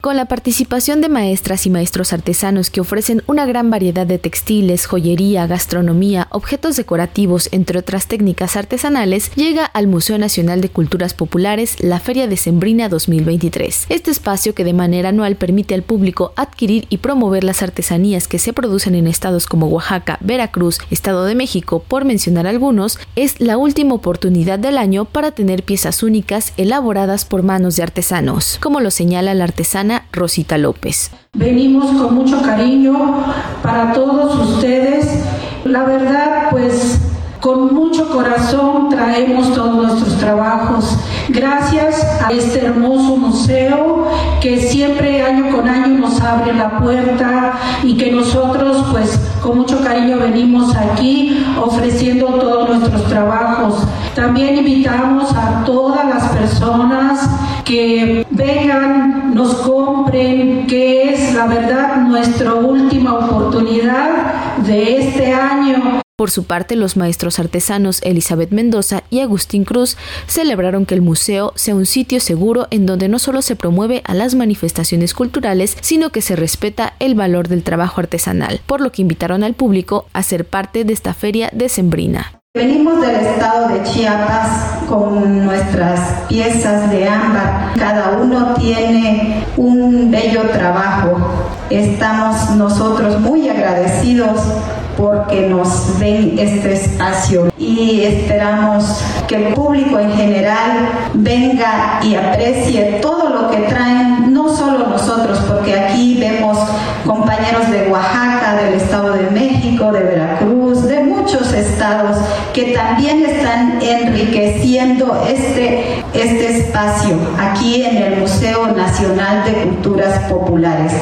Con la participación de maestras y maestros artesanos que ofrecen una gran variedad de textiles, joyería, gastronomía, objetos decorativos, entre otras técnicas artesanales, llega al Museo Nacional de Culturas Populares la Feria de Sembrina 2023. Este espacio que de manera anual permite al público adquirir y promover las artesanías que se producen en estados como Oaxaca, Veracruz, Estado de México, por mencionar algunos, es la última oportunidad del año para tener piezas únicas elaboradas por manos de artesanos, como lo señala la artesana Rosita López. Venimos con mucho cariño para todos ustedes. La verdad, pues con mucho corazón traemos todos nuestros trabajos. Gracias a este hermoso museo que siempre año con año nos abre la puerta y que nosotros pues con mucho cariño venimos aquí ofreciendo todos nuestros trabajos. También invitamos a todas las personas que la verdad nuestra última oportunidad de este año. Por su parte, los maestros artesanos Elizabeth Mendoza y Agustín Cruz celebraron que el museo sea un sitio seguro en donde no solo se promueve a las manifestaciones culturales, sino que se respeta el valor del trabajo artesanal, por lo que invitaron al público a ser parte de esta feria decembrina. Venimos del estado de Chiapas con nuestras piezas de ámbar. Cada uno tiene un bello trabajo. Estamos nosotros muy agradecidos porque nos den este espacio y esperamos que el público en general venga y aprecie todo lo que traen, no solo nosotros, porque aquí vemos compañeros de Oaxaca, del Estado de México, de Veracruz, que también están enriqueciendo este, este espacio aquí en el Museo Nacional de Culturas Populares.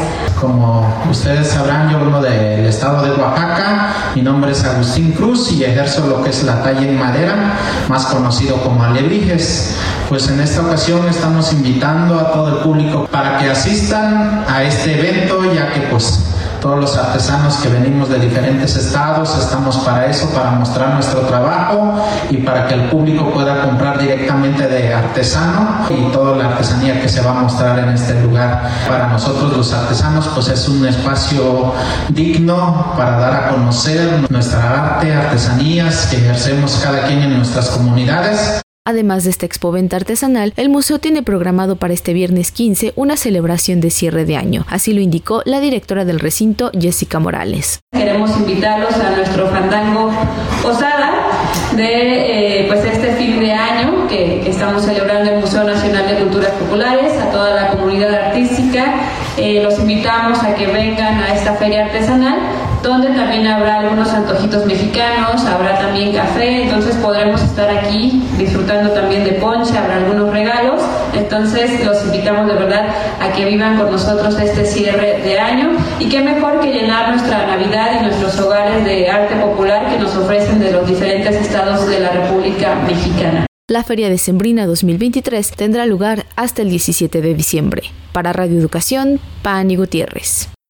Como ustedes sabrán, yo vengo del estado de Oaxaca, mi nombre es Agustín Cruz y ejerzo lo que es la talla en madera, más conocido como alebrijes. Pues en esta ocasión estamos invitando a todo el público para que asistan a este evento, ya que pues todos los artesanos que venimos de diferentes estados estamos para eso, para mostrar nuestro trabajo y para que el público pueda comprar directamente de artesano y toda la artesanía que se va a mostrar en este lugar. Para nosotros los artesanos pues es un espacio digno para dar a conocer nuestra arte, artesanías que ejercemos cada quien en nuestras comunidades. Además de esta expoventa artesanal, el museo tiene programado para este viernes 15 una celebración de cierre de año. Así lo indicó la directora del recinto, Jessica Morales. Queremos invitarlos a nuestro fandango Posada de eh, pues este fin de año que, estamos celebrando en el Museo Nacional de Culturas Populares, a toda la comunidad artística. Eh, los invitamos a que vengan a esta feria artesanal donde también habrá algunos antojitos mexicanos, habrá también café, entonces podremos estar aquí disfrutando también de ponche, habrá algunos regalos, entonces los invitamos de verdad a que vivan con nosotros este cierre de año y qué mejor que llenar nuestra Navidad y nuestros hogares de arte popular que nos ofrecen de los diferentes estados de la República Mexicana. La Feria de Sembrina 2023 tendrá lugar hasta el 17 de diciembre. Para Radio Educación, Pani Gutiérrez.